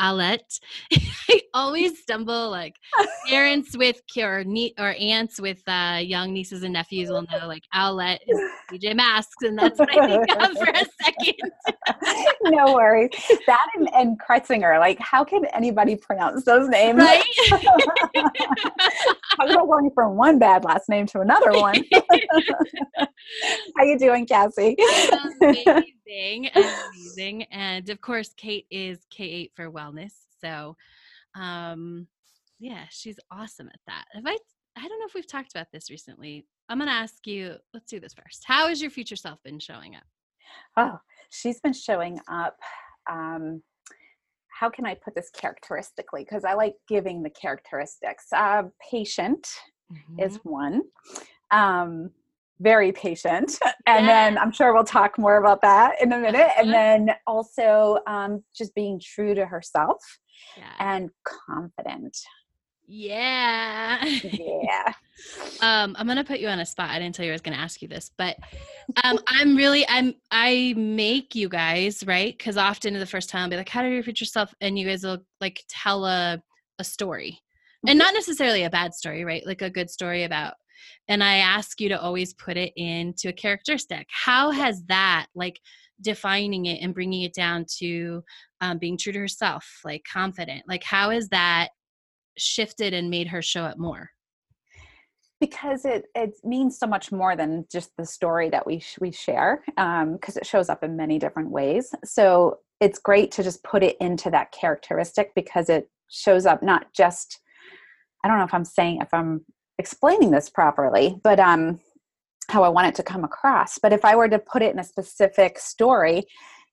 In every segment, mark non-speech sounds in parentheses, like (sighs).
Alette. (laughs) I always stumble like parents with or nie- or aunts with uh, young nieces and nephews will know like Owlette is DJ (laughs) Masks, and that's what I think of for a second. no worries. That and, and Kretzinger, like how can anybody pronounce those names? Right? (laughs) Talk about going from one bad last name to another one. how you doing, Cassie? Amazing, amazing, and of course, Kate is K8 for wellness. So, um, yeah, she's awesome at that. Have I? I don't know if we've talked about this recently. I'm gonna ask you. Let's do this first. How has your future self been showing up? Oh, she's been showing up. Um, how can I put this characteristically? Because I like giving the characteristics. Uh, patient Mm-hmm. is one. Um, very patient. (laughs) And then I'm sure we'll talk more about that in a minute. And Uh-huh. then also um, just being true to herself Yeah. and confident. Yeah. Yeah. (laughs) um, I'm gonna put you on a spot. I didn't tell you I was gonna ask you this, but um, (laughs) I'm really I'm I make you guys right because often the first time I'll be like, "How do you future yourself?" and you guys will like tell a a story, and not necessarily a bad story, right? Like a good story about. And I ask you to always put it into a characteristic. How has that like defining it and bringing it down to um, being true to herself, like confident? Like how has that shifted and made her show up more? because it it means so much more than just the story that we sh- we share because it shows up in many different ways so it's great to just put it into that characteristic because it shows up not just i don't know if i'm saying if i'm explaining this properly but um how i want it to come across but if i were to put it in a specific story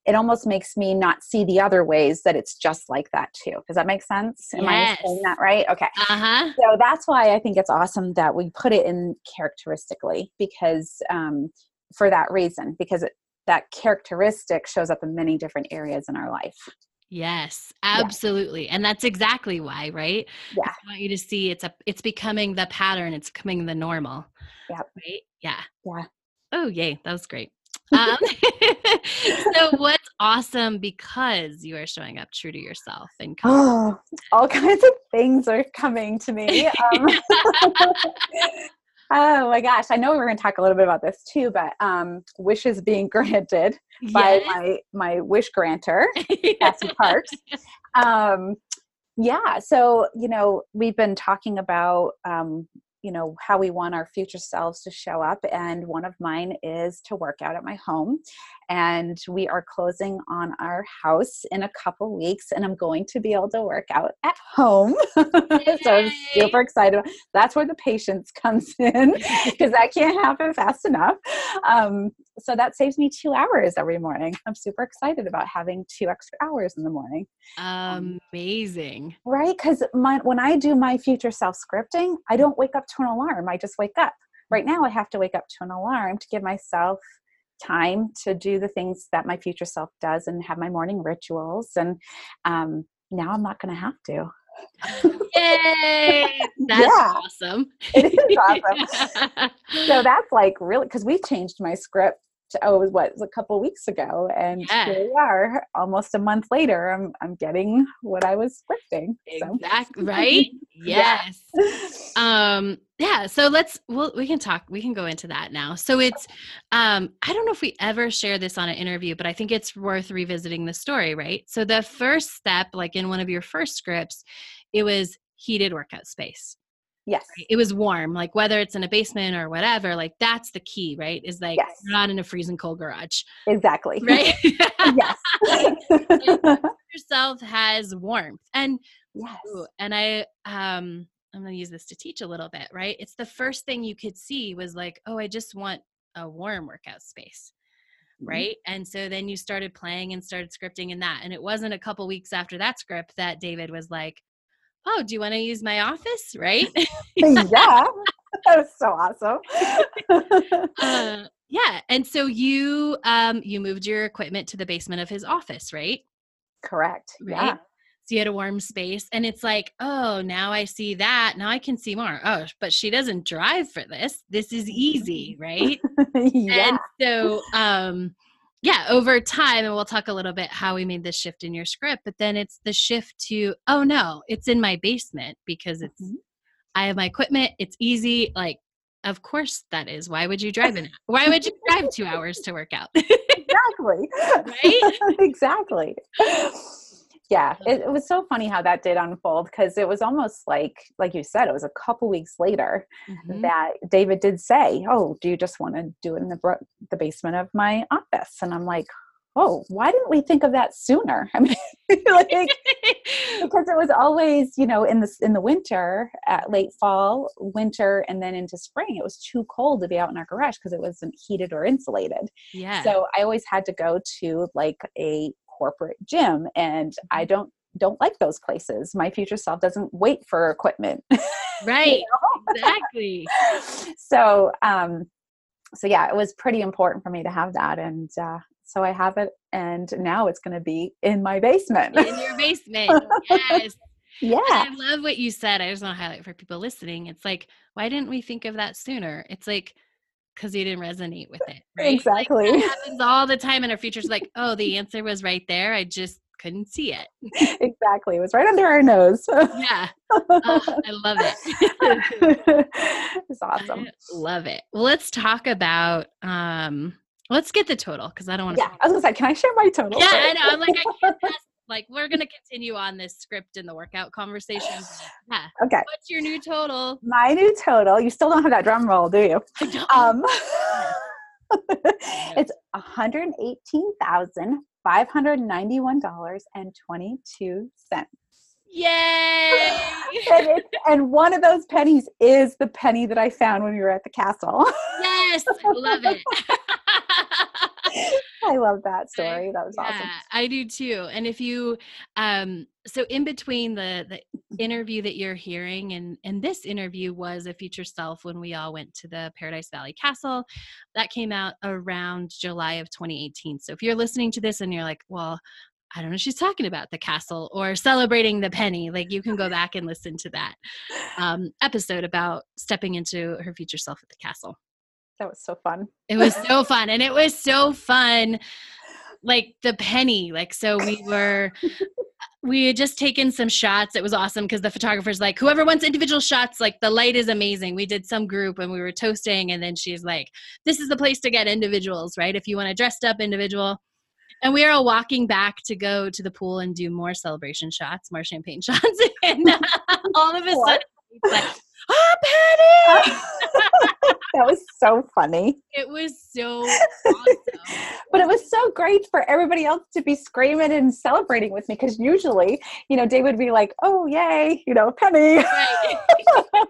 it almost makes me not see the other ways that it's just like that too does that make sense am Yes. i saying that right okay Uh-huh. so that's why I think it's awesome that we put it in characteristically because um, for that reason, because it, that characteristic shows up in many different areas in our life. Yes, absolutely. And that's exactly why, right? Yeah. I want you to see it's a it's becoming the pattern, it's becoming the normal. Yep. Right? Yeah. Yeah. Oh, yay. That was great. Um, (laughs) so what's awesome because you are showing up true to yourself and Oh, all kinds of things are coming to me. (laughs) Um, (laughs) oh my gosh, I know we were going to talk a little bit about this too, but um, wishes being (laughs) granted by my my wish granter. (laughs) Cassie Parks. Um, yeah, so you know, we've been talking about um, you know how we want our future selves to show up, and one of mine is to work out at my home. And we are closing on our house in a couple weeks, and I'm going to be able to work out at home. (laughs) so I'm super excited. That's where the patience comes (laughs) in (laughs) because that can't happen fast enough. Um, so that saves me two hours every morning. I'm super excited about having two extra hours in the morning. Amazing. Right? Because when I do my future self scripting, I don't wake up to an alarm. I just wake up. Right now, I have to wake up to an alarm to give myself time to do the things that my future self does and have my morning rituals. And um, now I'm not going to have to. Yay! (laughs) That's Yeah. awesome. It is awesome. (laughs) so that's like really because we changed my script oh it was what was a couple weeks ago and Yeah. here we are almost a month later i'm i'm getting what i was scripting so. Exactly. (laughs) Right? Yeah. Yes. um yeah so let's well we can talk we can go into that now so it's um i don't know if we ever share this on an interview but i think it's worth revisiting the story right so the first step like in one of your first scripts it was heated workout space yes right? it was warm like whether it's in a basement or whatever like that's the key right is like Yes. you're not in a freezing cold garage exactly right (laughs) yes (laughs) (laughs) yourself has warmth and yes Ooh, and I um I'm going to use this to teach a little bit, right? It's the first thing you could see was like, oh, I just want a warm workout space. right and so then you started playing and started scripting in that and it wasn't a couple weeks after that script that david was like oh do you want to use my office? Right? (laughs) Yeah. (laughs) That was so awesome. (laughs) Uh, yeah and so you um you moved your equipment to the basement of his office right? Correct right? Yeah so you had a warm space and it's like oh now i see that now i can see more. Oh but she doesn't drive for this this is easy right? Yeah. And so um yeah over time and we'll talk a little bit how we made this shift in your script but then it's the shift to oh no it's in my basement because it's Mhm. i have my equipment it's easy like of course that is why would you drive in why would you drive two hours to work out (laughs) exactly Right? (laughs) exactly yeah it, it was so funny how that did unfold because it was almost like like you said it was a couple weeks later Mhm. that david did say oh do you just want to do it in the bro- the basement of my office? And i'm like oh why didn't we think of that sooner? (laughs) I mean like (laughs) because it was always you know in the in the winter at late fall winter and then into spring it was too cold to be out in our garage because it wasn't heated or insulated. Yeah. So i always had to go to like a corporate gym and i Mm-hmm. don't don't like those places my future self doesn't wait for equipment (laughs) right exactly (laughs) so um so yeah it was pretty important for me to have that and uh so i have it and now it's going to be in my basement in your basement yes (laughs) yeah I love what you said. I just want to highlight for people listening. It's like, why didn't we think of that sooner? It's like, because you didn't resonate with it, (laughs) right? Like, Exactly. that (laughs) happens all the time in our futures. Like, oh, the answer was right there. I just couldn't see it. exactly it was right under our nose Yeah, oh, (laughs) I love it. it's awesome I love it. Well, let's talk about. um Let's get the total because I don't want to. yeah i was gonna say can i share my total Yeah, I know. I'm like, I can't pass. Like, we're gonna continue on this script and the workout conversation. (sighs) Yeah. okay What's your new total? my new total you still don't have that drum roll do you I don't- um (laughs) it's $118,591.22 Yay! and, it's, and one of those pennies is the penny that I found when we were at the castle. yes, I (laughs) love it. (laughs) I love that story. That was yeah, awesome. I do too. And if you um so in between the the interview that you're hearing and and this interview was a future self when we all went to the Paradise Valley Castle. That came out around July of 2018. So if you're listening to this and you're like, well, I don't know, she's talking about the castle or celebrating the penny. Like you can go back and listen to that um, episode about stepping into her future self at the castle. That was so fun. It was so fun. And it was so fun. Like the penny. Like, so we were, we had just taken some shots. It was awesome because the photographer's like, whoever wants individual shots, like the light is amazing. We did some group and we were toasting. And then she's like, this is the place to get individuals, right? If you want a dressed up individual. And we are all walking back to go to the pool and do more celebration shots, more champagne (laughs) shots. and uh, all of a sudden, It's like, ah, Penny! (laughs) that was so funny. It was so awesome. But it was so great for everybody else to be screaming and celebrating with me because usually, you know, Dave would be like, oh, yay, you know, penny. Right. (laughs)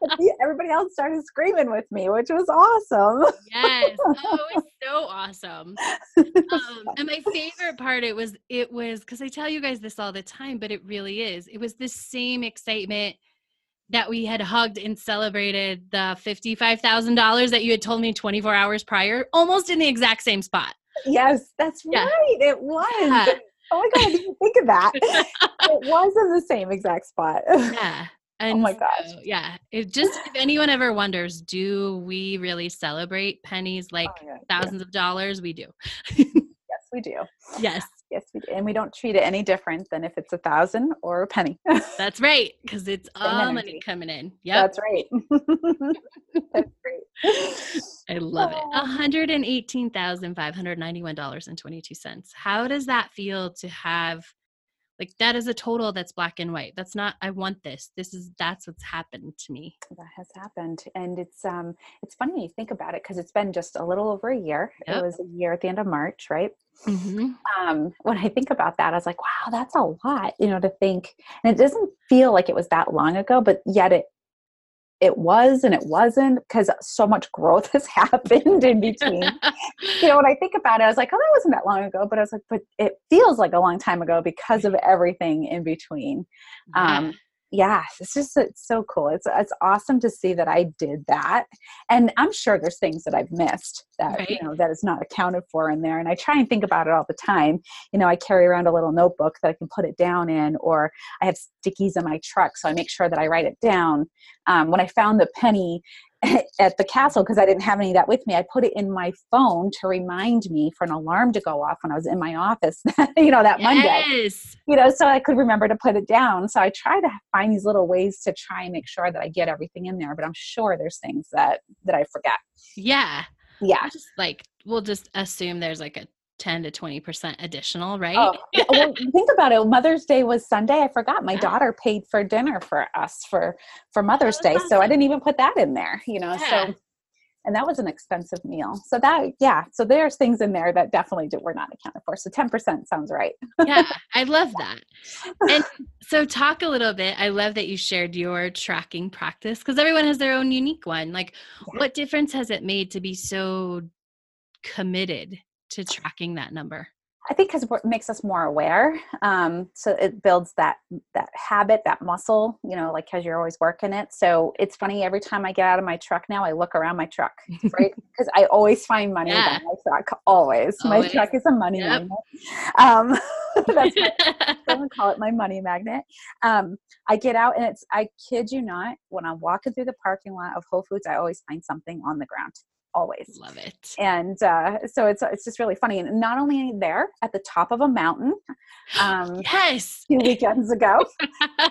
But everybody else started screaming with me, which was awesome. yes. (laughs) Oh, it was so awesome. Um, and my favorite part it was it was because I tell you guys this all the time, but it really is. It was the same excitement that we had hugged and celebrated the fifty-five thousand dollars that you had told me twenty-four hours prior, almost in the exact same spot. yes, that's Yeah. right. It was. Yeah. Oh my God, I didn't think of that. (laughs) it was in the same exact spot. (laughs) Yeah. Oh and oh my gosh. so, yeah. It just if anyone ever wonders, do we really celebrate pennies like Oh, yeah. thousands of dollars? We do. (laughs) Yes, we do. Yes. Yes, we do. And we don't treat it any different than if it's a thousand or a penny. (laughs) That's right, because it's Same all money coming in. Yep, That's right. (laughs) That's great. I love it. One hundred and eighteen thousand five hundred ninety-one dollars and twenty-two cents. How does that feel to have? Like that is a total that's black and white. That's not. I want this. This is that's what's happened to me. That has happened, and it's um, it's funny when you think about it because it's been just a little over a year. Yep. It was a year at the end of March, right? Mm-hmm. um, when I think about that, I was like, wow, that's a lot, you know, to think. And it doesn't feel like it was that long ago, but yet it it was and it wasn't because so much growth has (laughs) happened in between. you know, when I think about it, I was like, oh, that wasn't that long ago. But I was like, but it feels like a long time ago because of everything in between. Um, yeah it's just it's so cool. It's it's awesome to see that i did that and i'm sure there's things that i've missed that right. you know that is not accounted for in there and i try and think about it all the time. You know i carry around a little notebook that i can put it down in or i have stickies in my truck so i make sure that i write it down. Um, when i found the penny (laughs) at the castle because I didn't have any of that with me. I put it in my phone to remind me for an alarm to go off when I was in my office, (laughs) you know, that yes. Monday. You know, so I could remember to put it down. So I try to find these little ways to try and make sure that I get everything in there, but I'm sure there's things that that I forget. Yeah. Yeah. Just like we'll just assume there's like a 10 to 20% additional, right? Oh, well, think about it. Mother's Day was Sunday. I forgot my daughter paid for dinner for us for for Mother's Day. Awesome. So I didn't even put that in there, you know. Yeah. So and that was an expensive meal. So that yeah, so there's things in there that definitely were not accounted for. So 10% sounds right. yeah, I love (laughs) that. And so talk a little bit. I love that you shared your tracking practice because everyone has their own unique one. Like yeah. what difference has it made to be so committed to tracking that number? I think because it makes us more aware. Um, so it builds that that habit, that muscle. You know, like because you're always working it. So it's funny every time I get out of my truck now, I look around my truck, right? (laughs) Because I always find money yeah. my truck. Always. always. my truck is a money yep. magnet. Um, (laughs) that's my, gonna (laughs) call it my money magnet. Um, I get out and it's I kid you not, when I'm walking through the parking lot of Whole Foods, I always find something on the ground always. Love it. And uh, so it's it's just really funny. And not only there at the top of a mountain um yes. two weekends ago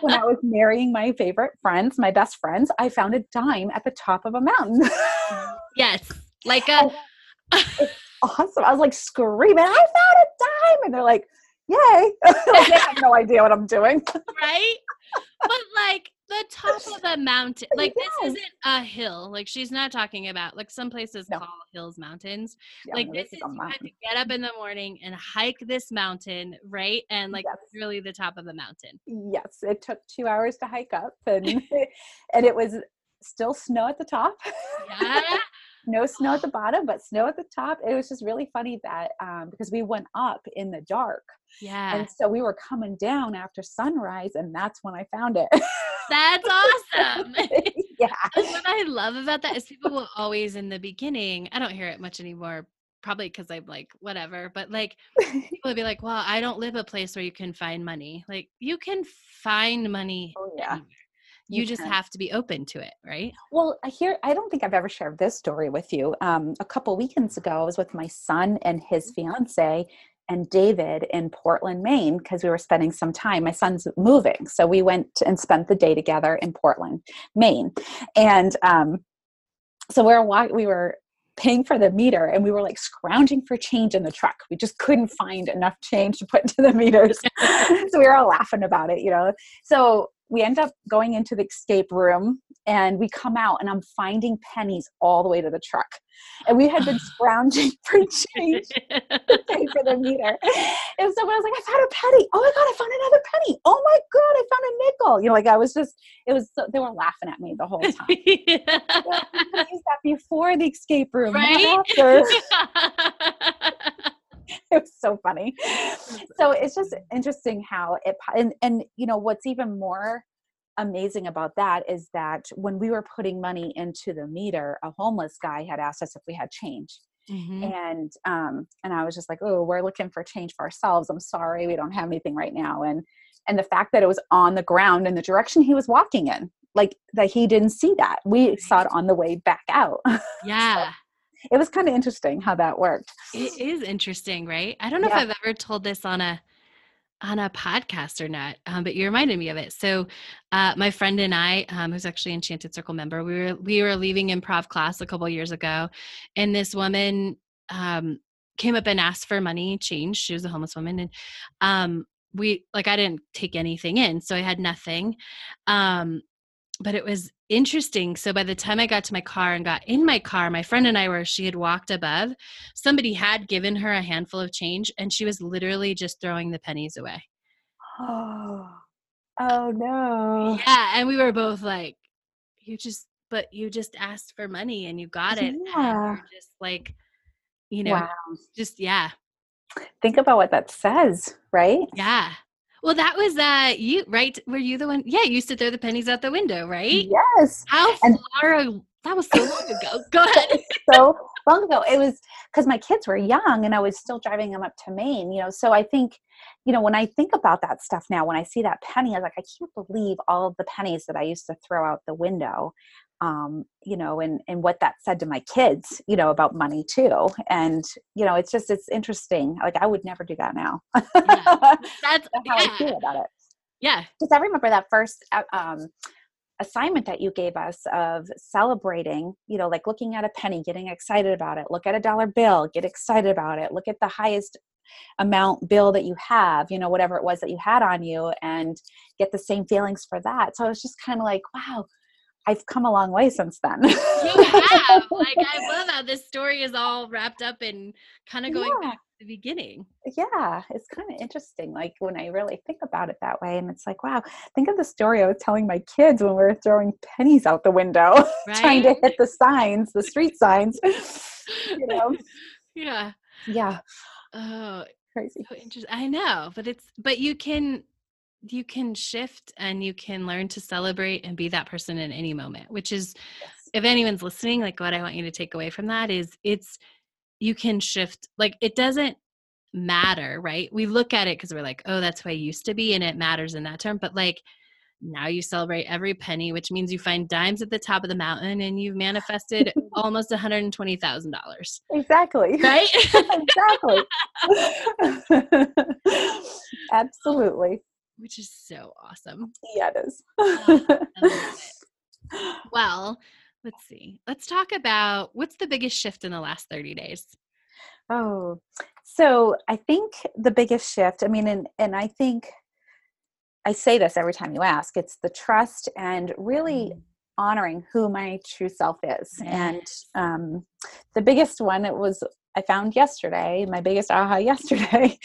when i was marrying my favorite friends my best friends i found a dime at the top of a mountain. Yes. Like a awesome. I was like screaming i found a dime! And they're like yay. (laughs) They have no idea what i'm doing. Right? But like the top of a mountain. Like yes. this isn't a hill. Like she's not talking about like some places no. call hills mountains. Yeah, like no, this, this is, you have to get up in the morning and hike this mountain, right? And like yes. really the top of the mountain. Yes, it took two hours to hike up, and (laughs) and it was still snow at the top. Yeah. No snow at the bottom, but snow at the top. It was just really funny that um, because we went up in the dark. Yeah. And so we were coming down after sunrise, and that's when I found it. That's awesome. (laughs) yeah. (laughs) what I love about that is people will always in the beginning, I don't hear it much anymore, probably because I'm like, whatever, but like (laughs) people will be like, well, I don't live a place where you can find money. Like you can find money. Oh, yeah. Anywhere. You, just have to be open to it, right? Well, I hear I don't think I've ever shared this story with you. Um, a couple weekends ago, I was with my son and his fiance, and David in Portland, Maine, because we were spending some time. My son's moving, so we went and spent the day together in Portland, Maine, and um, so we were we were paying for the meter and we were like scrounging for change in the truck. We just couldn't find enough change to put into the meters. (laughs) so we were all laughing about it, you know. So we end up going into the escape room and we come out and I'm finding pennies all the way to the truck. And we had been (laughs) scrounging (laughs) for change to pay for the meter. And so I was like, I found a penny. Oh my God, I found another penny. Oh my God, I found a nickel. You know, like I was just, it was, so, they were laughing at me the whole time. (laughs) yeah. that before the escape room, right? after. it was so funny. So it's just interesting how it and and you know what's even more amazing about that is that when we were putting money into the meter, a homeless guy had asked us if we had change. Mm-hmm. And um and I was just like, "Oh, we're looking for change for ourselves. I'm sorry, we don't have anything right now." And and the fact that it was on the ground in the direction he was walking in, like that he didn't see that. We saw it on the way back out. (laughs) Yeah. so, it was kind of interesting how that worked. It is interesting, right? I don't know yeah. if I've ever told this on a on a podcast or not, um, but you reminded me of it. So, uh, my friend and I, um, who's actually Enchanted Circle member, we were we were leaving improv class a couple years ago, and this woman um, came up and asked for money change. She was a homeless woman, and um, we like I didn't take anything in, so I had nothing. Um, but it was interesting. So by the time I got to my car and got in my car, my friend and I were, she had walked above. Somebody had given her a handful of change and she was literally just throwing the pennies away. Oh, oh no. Yeah. And we were both like, you just but you just asked for money and you got it. Yeah. Just like, you know, wow. just yeah. Think about what that says, right? Yeah. Well, that was uh you right? Were you the one? Yeah, you used to throw the pennies out the window, right? Yes. How And- far? That was so long ago. (laughs) Go ahead. so long ago. It was because my kids were young and I was still driving them up to Maine, you know. So I think, you know, when I think about that stuff now, when I see that penny, I'm like, I can't believe all of the pennies that I used to throw out the window. Um, you know, and and what that said to my kids, you know, about money too. And, you know, it's just it's interesting. Like I would never do that now. (laughs) That's That's how I yeah. feel about it. yeah. because I remember that first uh, um, assignment that you gave us of celebrating, you know, like looking at a penny, getting excited about it, look at a dollar bill, get excited about it, look at the highest amount bill that you have, you know, whatever it was that you had on you, and get the same feelings for that. So I was just kind of like, wow, I've come a long way since then. You (laughs) have. like I love how this story is all wrapped up and kind of going Yeah. back to the beginning. yeah, it's kind of interesting. Like when I really think about it that way, and it's like, wow, think of the story I was telling my kids when we were throwing pennies out the window, (laughs) trying to hit the signs, the street signs. you know? (laughs) yeah. Yeah, Oh, crazy. so interesting. I know, but it's but you can you can shift and you can learn to celebrate and be that person in any moment, which is Yes. if anyone's listening, like what I want you to take away from that is it's you can shift like it doesn't matter, right? We look at it because we're like, oh, that's who I used to be, and it matters in that term. But like now you celebrate every penny, which means you find dimes at the top of the mountain and you've manifested (laughs) almost $120,000. Exactly. Right? (laughs) exactly. (laughs) Absolutely. Which is so awesome. Yeah, it is. I it. (laughs) Well, let's see. Let's talk about what's the biggest shift in the last 30 days? Oh, so I think the biggest shift, I mean, and, and I think I say this every time you ask, it's the trust and really honoring who my true self is. And um, the biggest one, it was, I found yesterday, my biggest aha (laughs) yesterday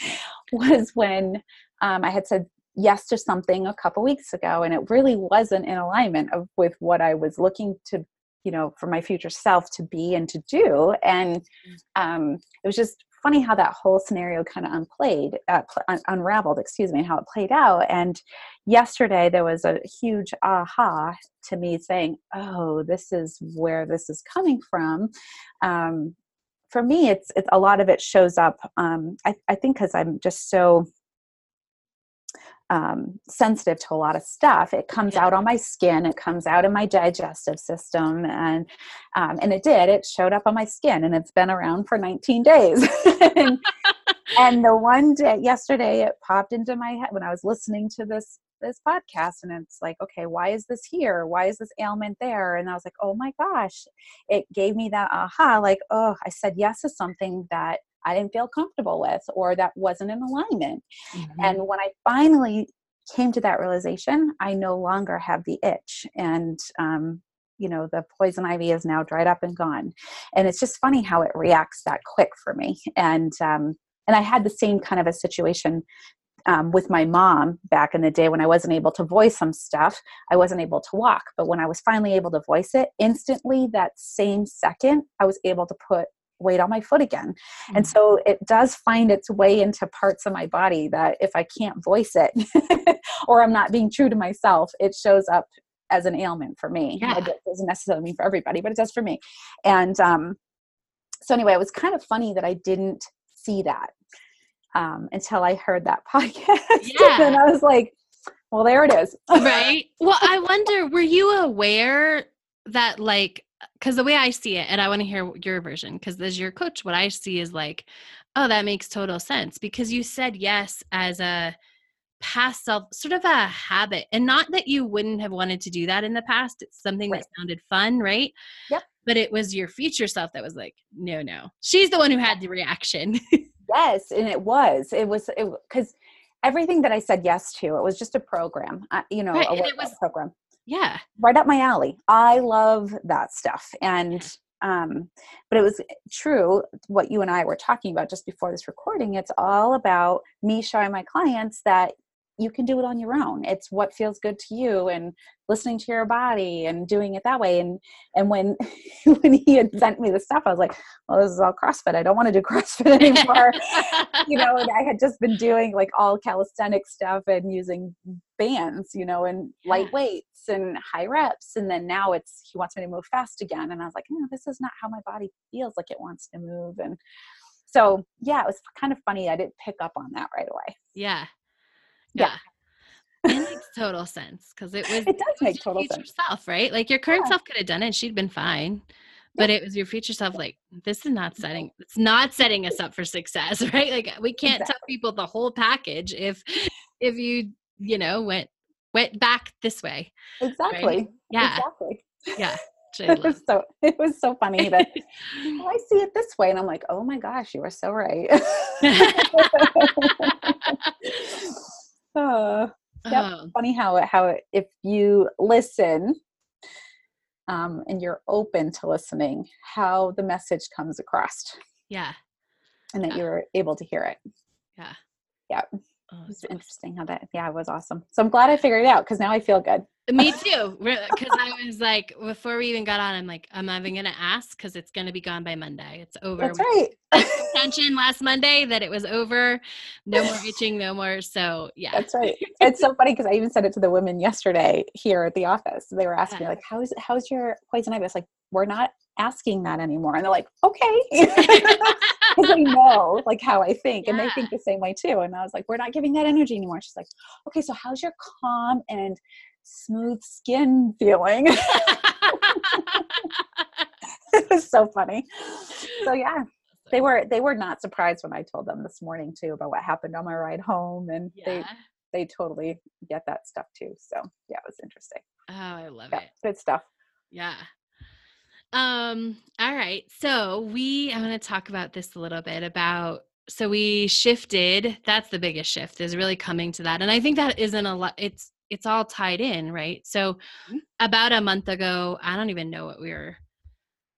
was when um, I had said yes to something a couple weeks ago, and it really wasn't in alignment of, with what I was looking to, you know, for my future self to be and to do. And um, it was just funny how that whole scenario kind of unplayed, uh, pl- un- unraveled, excuse me, how it played out. And yesterday there was a huge aha to me saying, "Oh, this is where this is coming from." Um, for me, it's it's a lot of it shows up. Um, I, I think because I'm just so um, sensitive to a lot of stuff. It comes out on my skin. It comes out in my digestive system, and um, and it did. It showed up on my skin, and it's been around for 19 days. (laughs) and, and the one day yesterday, it popped into my head when I was listening to this this podcast, and it's like, okay, why is this here? Why is this ailment there? And I was like, oh my gosh, it gave me that aha, like, oh, I said yes to something that I didn't feel comfortable with, or that wasn't in alignment. Mm-hmm. And when I finally came to that realization, I no longer have the itch. And, um, you know, the poison ivy is now dried up and gone. And it's just funny how it reacts that quick for me. And, um, and I had the same kind of a situation um, with my mom back in the day when I wasn't able to voice some stuff. I wasn't able to walk. But when I was finally able to voice it, instantly that same second, I was able to put weight on my foot again. And so it does find its way into parts of my body that if I can't voice it (laughs) or I'm not being true to myself, it shows up as an ailment for me. Yeah. It doesn't necessarily mean for everybody, but it does for me. And um, so anyway, it was kind of funny that I didn't see that um, until I heard that (laughs) podcast. Yeah. and I was like, well, there it is. right? Well, I (laughs) wonder, were you aware that, like, because the way I see it, and I want to hear your version, because as your coach, what I see is like, oh, that makes total sense because you said yes as a past self, sort of a habit, and not that you wouldn't have wanted to do that in the past. It's something Right. that sounded fun, right? Yep. But it was your future self that was like, no, no. She's the one who had the reaction. Yes, and it was. It was it because everything that I said yes to, it was just a program. Uh, you know, Right, a it was- program yeah. right up my alley. I love that stuff, and um, but it was true what you and I were talking about just before this recording. It's all about me showing my clients that you can do it on your own. It's what feels good to you and listening to your body and doing it that way. And and when (laughs) when he had sent me the stuff i was like well this is all crossfit. I don't want to do (laughs) crossfit anymore. You know and i had just been doing like all calisthenic stuff and using bands you know and (laughs) light weights and high reps. And then now it's he wants me to move fast again. And i was like no this is not how my body feels like it wants to move. And so yeah it was kind of funny. I didn't pick up on that right away. Yeah yeah. It makes total sense because it was. It does it was make your total future sense. Self, right? Like your current Yeah. self could have done it; she'd been fine. But it was your future self. Like this is not setting. It's not setting us up for success, (laughs) right? Like we can't tell people the whole package if if you you know went went back this way. Exactly. Yeah, Exactly. yeah. It was so it was so funny that oh, (laughs) I see it this way, and I'm like, oh my gosh, you were so right. (laughs) uh, Yep. Oh, funny how it- how it- if you listen um, and you're open to listening, how the message comes across, yeah, and that Yeah. you're able to hear it. yeah. Yeah. Oh, It's so interesting how that. Yeah, it was awesome. So I'm glad I figured it out because now I feel good. Me (laughs) too. Because I was like, before we even got on, I'm like, I'm not even gonna ask because it's gonna be gone by Monday. It's over. That's right. (laughs) set intention (laughs) last Monday that it was over. No more itching, no more. So yeah. That's right. It's so funny because I even said it to the women yesterday here at the office. They were asking me like, "How is how's your poison ivy?" I was like, "We're not asking that anymore." And they're like, "Okay," (laughs) because (laughs) they know like how I think, and they think the same way too. And I was like, "We're not giving that energy anymore." She's like, "Okay, so how's your calm and smooth skin feeling?" (laughs) it was so funny. So yeah, they were they were not surprised when I told them this morning too about what happened on my ride home, and they they totally get that stuff too. So yeah, it was interesting. Oh, I love Yeah, it. good stuff. Yeah. Um, all right. So we I'm gonna talk about this a little bit about so we shifted, that's the biggest shift is really coming to that. And I think that isn't a lot it's it's all tied in, right? So Mhm. about a month ago, I don't even know what we were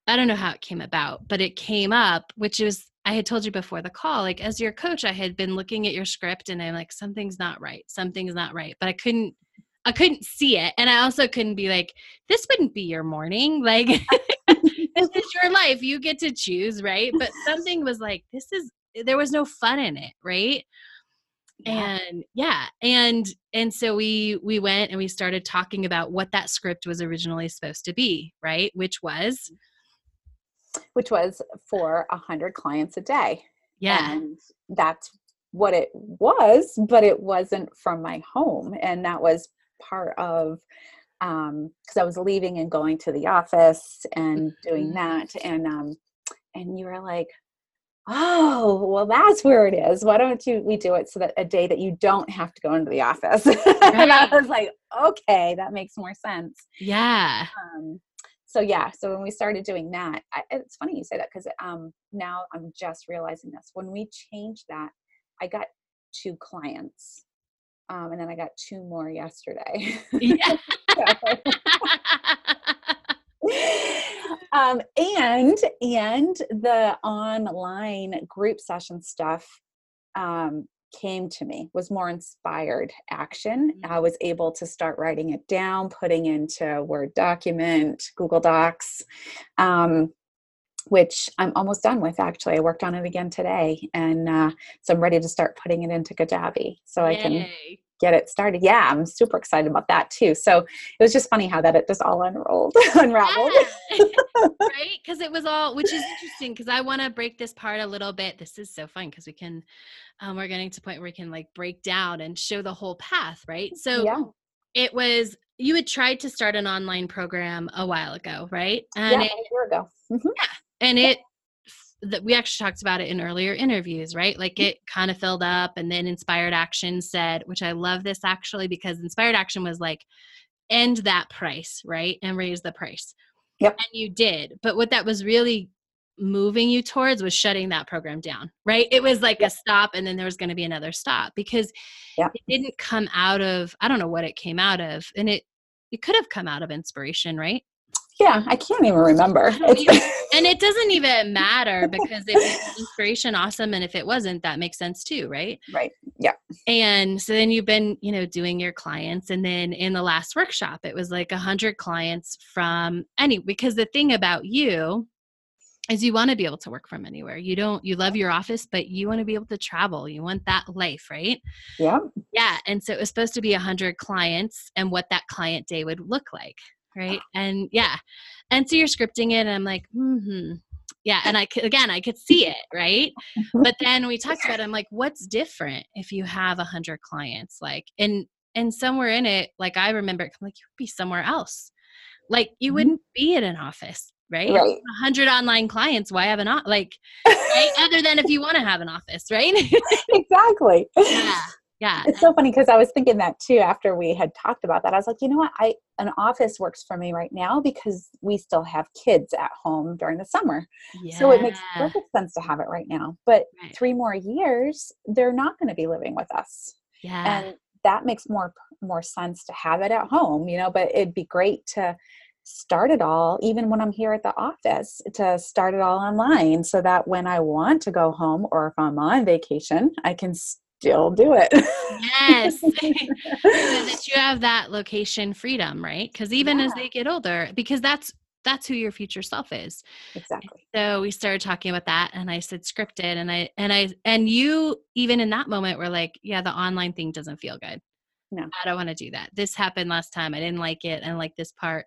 I don't know how it came about, but it came up, which was I had told you before the call, like as your coach, I had been looking at your script and I'm like, something's not right. Something's not right. But I couldn't I couldn't see it. And I also couldn't be like, this wouldn't be your morning. (laughs) Like this is your life. You get to choose, right? But something was like, this is there was no fun in it, right? Yeah. and yeah and and so we we went and we started talking about what that script was originally supposed to be right which was mm-hmm. Which was for a hundred clients a day. yeah And that's what it was, but it wasn't from my home. And that was part of um because I was leaving and going to the office and doing Mhm. that. And um and you were like, Oh, well, that's where it is. Why don't you we do it so that a day that you don't have to go into the office? (laughs) and I was like, okay, that makes more sense. yeah um, so yeah so when we started doing that I, it's funny you say that because um, now i'm just realizing this when we changed that i got two clients um, and then i got two more yesterday yeah (laughs) (laughs) (laughs) um, and and the online group session stuff um, came to me was more inspired action. I was able to start writing it down putting into word document google docs um, which i'm almost done with actually. I worked on it again today and uh, so i'm ready to start putting it into kajabi so i can Yay. Get it started. Yeah, I'm super excited about that too. So it was just funny how that it just all unrolled, (laughs) unraveled. Yeah. (laughs) right because it was all which is interesting because i want to break this part a little bit this is so fun because we can um, we're getting to a point where we can like break down and show the whole path right so yeah, it was you had tried to start an online program a while ago right yeah, and about it, a year ago. Mhm. and it that we actually talked about it in earlier interviews right? Like it kind of filled up and then inspired action said which i love this actually because inspired action was like end that price right? And raise the price. Yep. and you did but what that was really moving you towards was shutting that program down right? It was like a stop and then there was going to be another stop because Yep. it didn't come out of i don't know what it came out of and it it could have come out of inspiration right yeah, I can't even remember. (laughs) and it doesn't even matter because if it's inspiration, awesome, and if it wasn't, that makes sense too, right? Right. Yeah. And so then you've been, you know, doing your clients, and then in the last workshop, it was like a hundred clients from any. Because the thing about you is you want to be able to work from anywhere. You don't. You love your office, but you want to be able to travel. You want that life, right? Yeah. Yeah. And so it was supposed to be a hundred clients, and what that client day would look like right? And yeah. And so you're scripting it and i'm like hmm yeah and i again i could see it right? But then we talked about it i'm like what's different if you have a hundred clients? Like and and somewhere in it like i remember i'm like you would be somewhere else. Like you Mhm. wouldn't be in an office right? Right. a hundred online clients why have an o- like (laughs) right? Other than if you want to have an office right? Exactly. (laughs) yeah yeah It's so funny because I was thinking that too after we had talked about that. I was like, you know what? I an office works for me right now because we still have kids at home during the summer. So it makes perfect sense to have it right now. But Right. three more years, they're not going to be living with us. yeah and that makes more more sense to have it at home you know but it'd be great to start it all even when i'm here at the office to start it all online so that when i want to go home or if i'm on vacation i can still do it Yes. (laughs) so that you have that location freedom, right? Because even as they get older, because that's that's who your future self is. exactly So we started talking about that and I said scripted and I and I and you even in that moment were like, yeah, the online thing doesn't feel good. No. I don't want to do that. This happened last time. I didn't like it. I didn't like this part.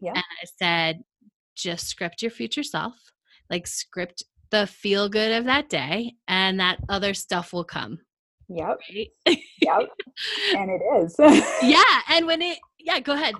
Yeah. And I said, just script your future self. Like script the feel good of that day and that other stuff will come. Yep. Right? yep. (laughs) And it is. Yeah (laughs) and when it yeah go ahead.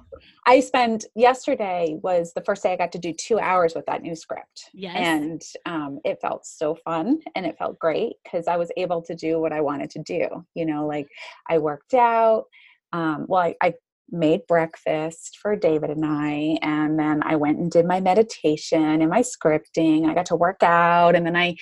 I spent yesterday was the first day i got to do two hours with that new script. Yes. And um, it felt so fun and it felt great because i was able to do what i wanted to do you know like i worked out um, well I, I made breakfast for david and i and then i went and did my meditation and my scripting i got to work out and then i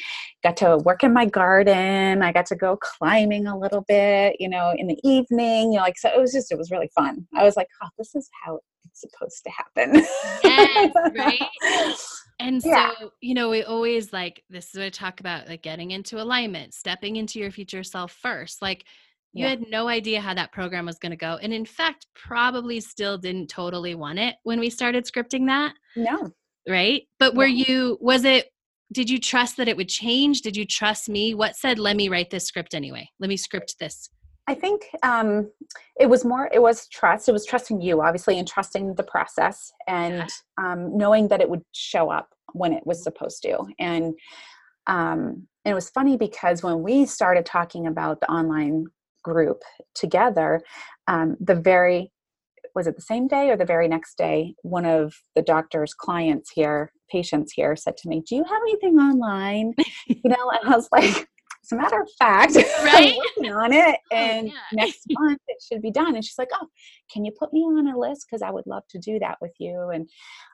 got to work in my garden i got to go climbing a little bit you know in the evening you know like so it was just it was really fun i was like oh this is how it's supposed to happen Yes, right? (laughs) and so Yeah. you know we always like this is what i talk about like getting into alignment stepping into your future self first like you Yeah. had no idea how that program was going to go and in fact probably still didn't totally want it when we started scripting that no right but were Yeah. you was it did you trust that it would change did you trust me what said let me write this script anyway let me script this I think um, it was more, it was trust. It was trusting you, obviously, and trusting the process and um, knowing that it would show up when it was supposed to. And, um, and it was funny because when we started talking about the online group together, um, the very, was it the same day or the very next day, one of the doctor's clients here, patients here, said to me, Do you have anything online? you know, and I was like, as a matter of fact, (laughs) Right? I'm working on it, (laughs) Oh, and yeah. next (laughs) month it should be done. And she's like, "Oh, can you put me on a list? Because I would love to do that with you." And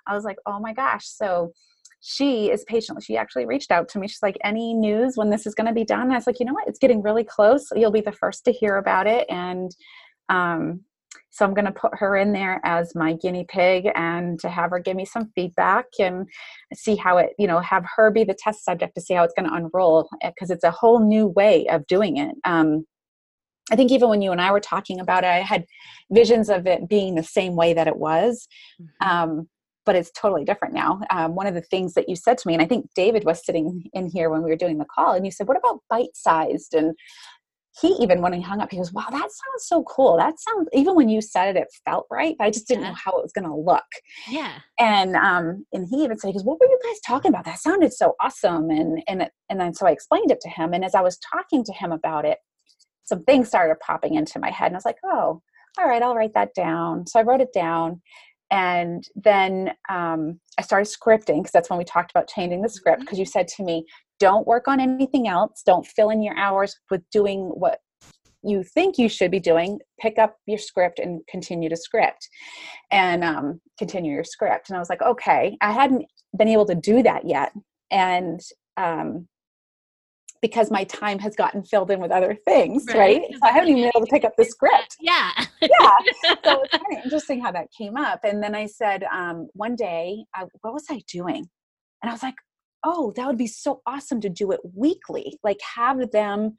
I was like, "Oh my gosh!" So she is patient. She actually reached out to me. She's like, "Any news when this is going to be done?" And I was like, "You know what? It's getting really close. You'll be the first to hear about it." And um, so I'm going to put her in there as my guinea pig and to have her give me some feedback and see how it, you know, have her be the test subject to see how it's going to unroll because it's a whole new way of doing it. Um, I think even when you and I were talking about it, I had visions of it being the same way that it was. Um, but it's totally different now. Um, one of the things that you said to me, and I think David was sitting in here when we were doing the call, and you said, What about bite sized? And he even when he hung up, he goes, Wow, that sounds so cool. That sounds even when you said it, it felt right, but I just didn't Yeah. know how it was gonna look. yeah And um, and he even said, he goes, What were you guys talking about? That sounded so awesome. And and it- and then so I explained it to him. And as I was talking to him about it, some things started popping into my head. And I was like, Oh, all right, I'll write that down. So I wrote it down. And then um, I started scripting because that's when we talked about changing the script. Because you said to me, don't work on anything else. Don't fill in your hours with doing what you think you should be doing. Pick up your script and continue to script and um, continue your script. And I was like, okay, I hadn't been able to do that yet. And um, because my time has gotten filled in with other things, right? Right. So I haven't even been able to pick up the script yeah yeah. (laughs) So it's kind of interesting how that came up. And then I said, um, one day, I, what was I doing? And I was like, oh, that would be so awesome to do it weekly. Like have them,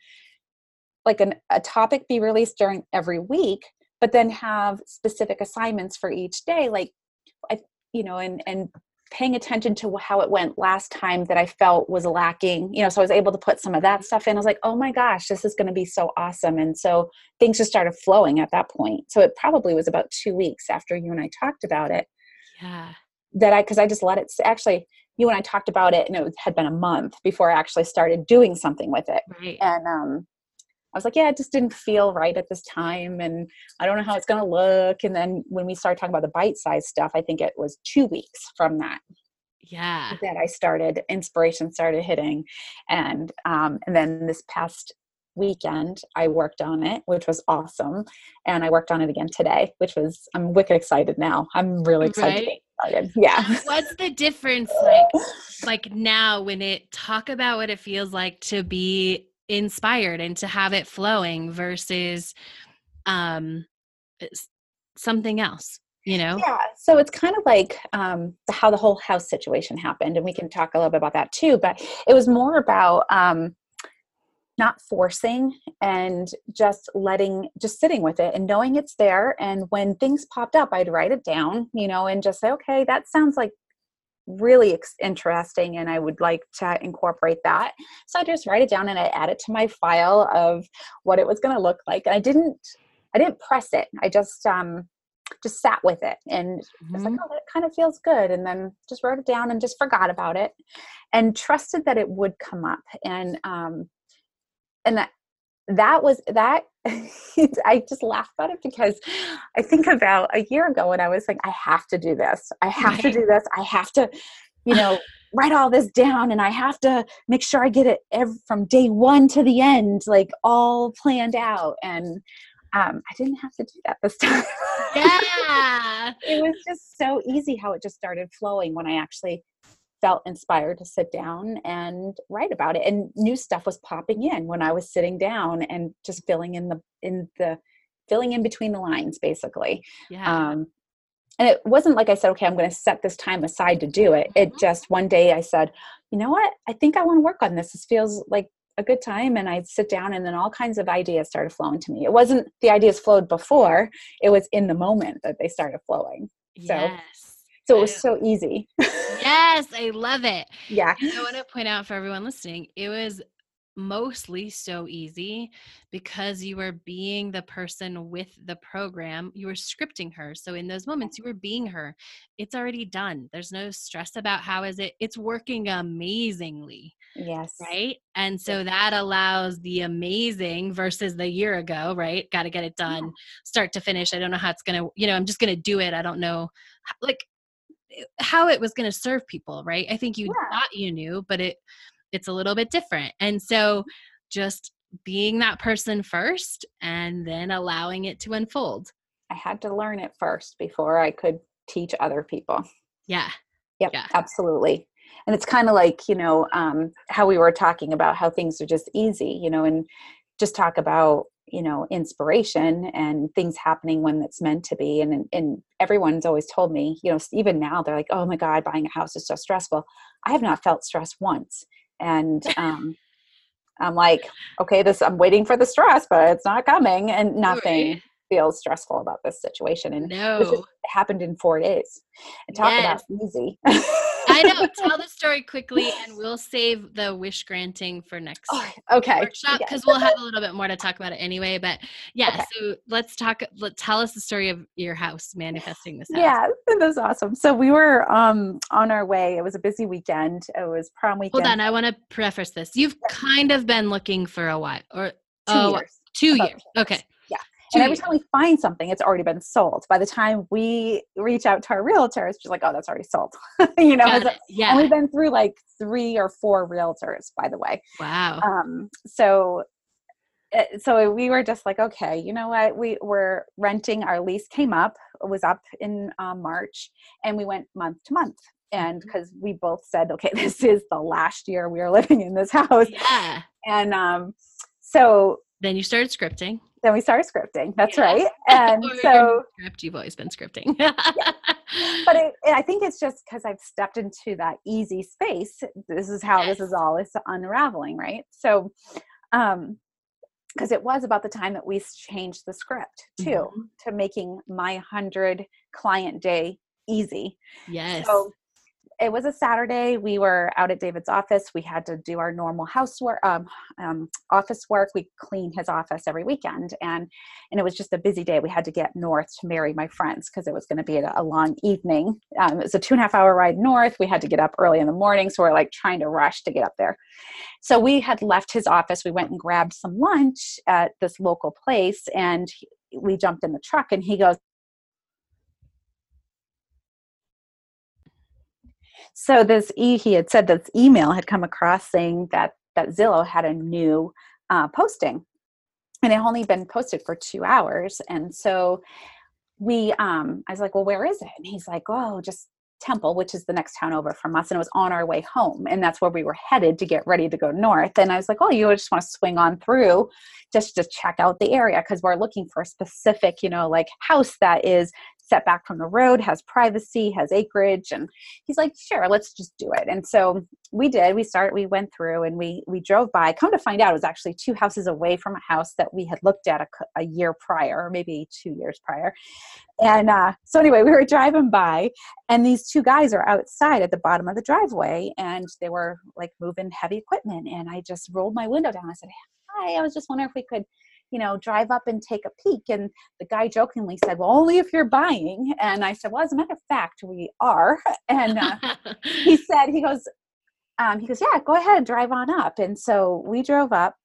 like an, a topic be released during every week, but then have specific assignments for each day. Like, I, you know, and and paying attention to how it went last time that I felt was lacking, you know, so I was able to put some of that stuff in. I was like, oh my gosh, this is going to be so awesome. And so things just started flowing at that point. So it probably was about two weeks after you and I talked about it. Yeah. That I, because I just let it, actually, you and I talked about it and it had been a month before I actually started doing something with it. Right. And um, I was like, yeah, it just didn't feel right at this time. And I don't know how it's going to look. And then when we started talking about the bite size stuff, I think it was two weeks from that. Yeah. That I started, inspiration started hitting. And, um, and then this past weekend, I worked on it, which was awesome. And I worked on it again today, which was, I'm wicked excited now. I'm really excited. Right? Yeah. What's the difference like (laughs) like now when it talk about what it feels like to be inspired and to have it flowing versus um something else you know? Yeah so it's kind of like um how the whole house situation happened and we can talk a little bit about that too but it was more about um not forcing and just letting just sitting with it and knowing it's there and when things popped up i'd write it down you know and just say okay that sounds like really ex- interesting and I would like to incorporate that. So I just write it down and I add it to my file of what it was going to look like. And I didn't I didn't press it. I just um just sat with it and mm-hmm. was like, oh, that kind of feels good. And then just wrote it down and just forgot about it and trusted that it would come up. And um and that that was that (laughs) I just laugh about it because I think about a year ago when I was like, I have to do this. I have right. to do this. I have to, you know, (sighs) write all this down and I have to make sure I get it every, from day one to the end, like all planned out. And um, I didn't have to do that this (laughs) time. Yeah. it was just so easy how it just started flowing when I actually felt inspired to sit down and write about it and new stuff was popping in when i was sitting down and just filling in the in the filling in between the lines basically. Yeah. um and it wasn't like i said okay i'm going to set this time aside to do it. It mm-hmm. just one day i said you know what? I think i want to work on this. This feels like a good time. And i'd sit down and then all kinds of ideas started flowing to me. It wasn't the ideas flowed before it was in the moment that they started flowing. So yes. so it was so easy. (laughs) yes, I love it. Yeah. And I want to point out for everyone listening, it was mostly so easy because you were being the person with the program. You were scripting her. So in those moments, you were being her. It's already done. There's no stress about how is it. It's working amazingly. Yes. Right. And so that allows the amazing versus the year ago, right? Got to get it done, yeah. start to finish. I don't know how it's going to, you know, I'm just going to do it. I don't know. Like how it was going to serve people right? I think you yeah. thought you knew but it it's a little bit different. And so just being that person first and then allowing it to unfold. I had to learn it first before i could teach other people. Yeah. Yep yeah. absolutely. And it's kind of like you know um, how we were talking about how things are just easy you know and just talk about you know inspiration and things happening when it's meant to be and and everyone's always told me you know even now they're like oh my god buying a house is so stressful i have not felt stress once and (laughs) um i'm like okay this i'm waiting for the stress but it's not coming and nothing right. feels stressful about this situation and no. it, happened in four days and talk yes. about easy (laughs) (laughs) I know. Tell the story quickly, and we'll save the wish granting for next oh, okay workshop because we'll have a little bit more to talk about it anyway. But yeah, okay. so let's talk. Let tell us the story of your house manifesting this. House. Yeah, (laughs) was awesome. So we were um on our way. It was a busy weekend. It was prom weekend. Hold on, I want to preface this. You've yeah. kind of been looking for a while, or two oh, years. Two years. Okay and every time we find something, it's already been sold. By the time we reach out to our realtors, she's like, "Oh, that's already sold." (laughs) you know, yeah. And we've been through like three or four realtors, by the way. Wow. Um. So, eh, so we were just like, okay, you know what? We were renting. Our lease came up. It was up in um, March, and we went month to month. And because mm-hmm. we both said, okay, (laughs) this is the last year we are living in this house. Yeah. And um, so then you started scripting then we started scripting. That's yeah. right. (laughs) And so script, you've always been scripting. yeah. But it, I think it's just because I've stepped into that easy space. This is how yes. this is all is unraveling, right? So, um, because it was about the time that we changed the script too mm-hmm. to making my 100 client day easy. Yes. So it was a Saturday. We were out at David's office. We had to do our normal housework, um, um, office work. We clean his office every weekend, and and it was just a busy day. We had to get north to marry my friends because it was going to be a, a, long evening. Um, it was a two and a half hour ride north. We had to get up early in the morning, so we're like trying to rush to get up there. So we had left his office. We went and grabbed some lunch at this local place, and we jumped in the truck. And he goes, So this e he had said this email had come across saying that that Zillow had a new uh, posting, and it only been posted for two hours. And so we, um, I was like, well, where is it? And he's like, oh, just Temple, which is the next town over from us, and it was on our way home, and that's where we were headed to get ready to go north. And I was like, "Oh, you just want to swing on through, just to check out the area because we're looking for a specific, you know, like house that is set back from the road, has privacy, has acreage. And he's like, sure, let's just do it. And so we did. We started, we went through and we we drove by. Come to find out, it was actually two houses away from a house that we had looked at a, a year prior, or maybe two years prior. And uh, so anyway, we were driving by, and these two guys are outside at the bottom of the driveway, and they were like moving heavy equipment. And I just rolled my window down. I said, "Hi, I was just wondering if we could." You know, drive up and take a peek. And the guy jokingly said, Well, only if you're buying. And I said, Well, as a matter of fact, we are. (laughs) And uh, he (laughs) said, He goes, um, he goes, Yeah, go ahead, and drive on up. And so we drove up,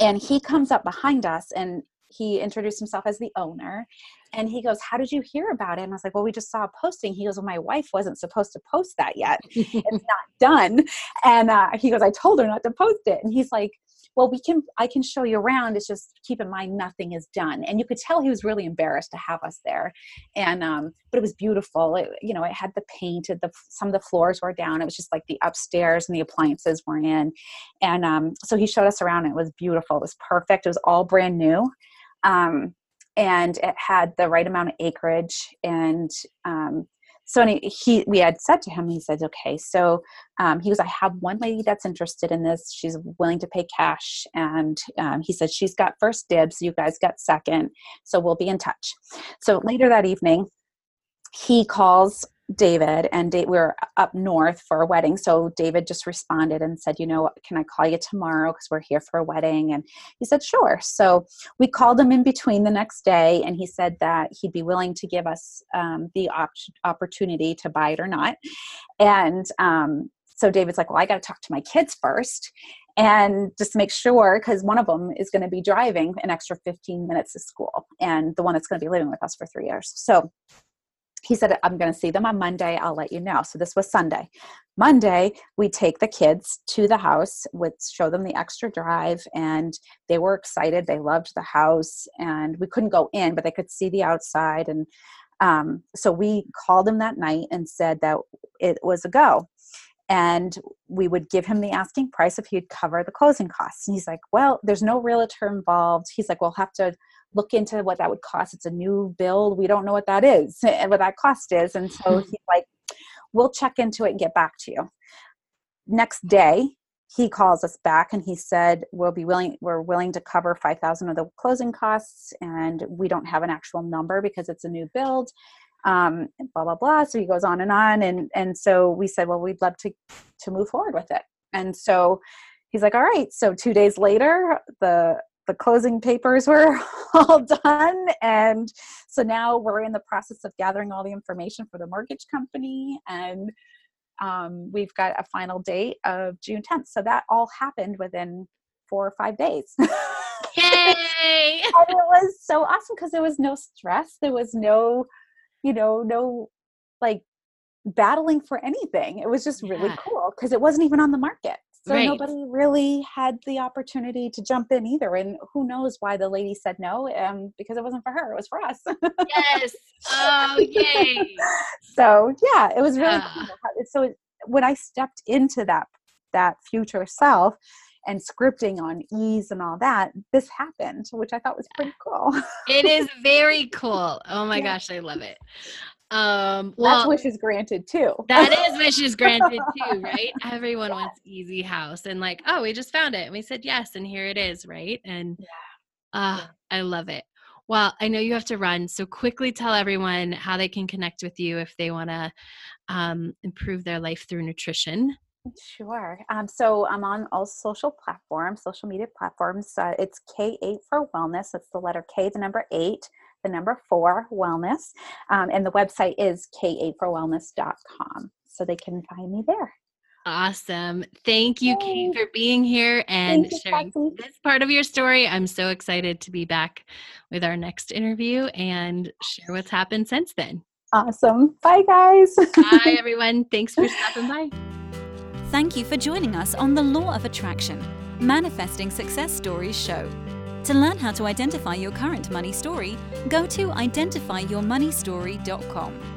and he comes up behind us and he introduced himself as the owner and he goes how did you hear about it and i was like well we just saw a posting he goes well my wife wasn't supposed to post that yet it's (laughs) not done and uh, he goes i told her not to post it and he's like well we can i can show you around it's just keep in mind nothing is done. And you could tell he was really embarrassed to have us there. And um but it was beautiful. It, you know it had the painted the some of the floors were down it was just like the upstairs and the appliances were in. And um so he showed us around and it was beautiful it was perfect it was all brand new. Um and it had the right amount of acreage and um so he we had said to him he said okay so um, he goes i have one lady that's interested in this. She's willing to pay cash and um, he said she's got first dibs. You guys got second. So we'll be in touch. So later that evening he calls David and we were up north for a wedding. So David just responded and said, you know, can I call you tomorrow because we're here for a wedding? And he said, sure. So we called him in between the next day, and he said that he'd be willing to give us um, the op- opportunity to buy it or not. And um, so David's like, well, I got to talk to my kids first and just make sure because one of them is going to be driving an extra 15 minutes to school and the one that's going to be living with us for three years so he said, I'm going to see them on Monday. I'll let you know. So this was Sunday. Monday, we take the kids to the house, with show them the extra drive, and they were excited. They loved the house, and we couldn't go in, but they could see the outside. And um, so we called him that night and said that it was a go. And we would give him the asking price if he'd cover the closing costs. And he's like, Well, there's no realtor involved. He's like, We'll have to look into what that would cost. It's a new build. We don't know what that is (laughs) and what that cost is. And so mm-hmm. he's like, we'll check into it and get back to you. Next day, he calls us back and he said we'll be willing we're willing to cover 5000 of the closing costs and we don't have an actual number because it's a new build um, blah blah blah. So he goes on and on. And and so we said well we'd love to to move forward with it. And so he's like all right. So two days later the the closing papers were (laughs) all done. And so now we're in the process of gathering all the information for the mortgage company. And um, we've got a final date of june 10th so that all happened within four or five days. (laughs) Yay! And it was so awesome because there was no stress. There was no you know no like battling for anything it was just really yeah. cool because it wasn't even on the market so right. nobody really had the opportunity to jump in either and who knows why the lady said no um, because it wasn't for her it was for us yes (laughs) oh yay so yeah it was really yeah. cool so when i stepped into that that future self and scripting on ease and all that, this happened, which I thought was pretty cool. it is (laughs) very cool. Oh my yeah. gosh, I love it. (laughs) Um, well, that's wishes granted too. that is (laughs) wishes granted too, right? Everyone yeah. wants easy house and like, oh, we just found it and we said yes, and here it is, right? And yeah. Uh, I love it. Well, I know you have to run, so quickly tell everyone how they can connect with you if they want to um, improve their life through nutrition. Sure. Um, so I'm on all social platforms, social media platforms. Uh, it's K8 for Wellness. It's the letter K, the number eight, the number four, Wellness. Um, and the website is K8forwellness.com. So they can find me there. Awesome. Thank you, Yay. Kate, for being here and sharing this part of your story. I'm so excited to be back with our next interview and share what's happened since then. Awesome. Bye, guys. Bye, (laughs) everyone. Thanks for stopping by. Thank you for joining us on the Law of Attraction Manifesting Success Stories show. To learn how to identify your current money story, go to identifyyourmoneystory.com.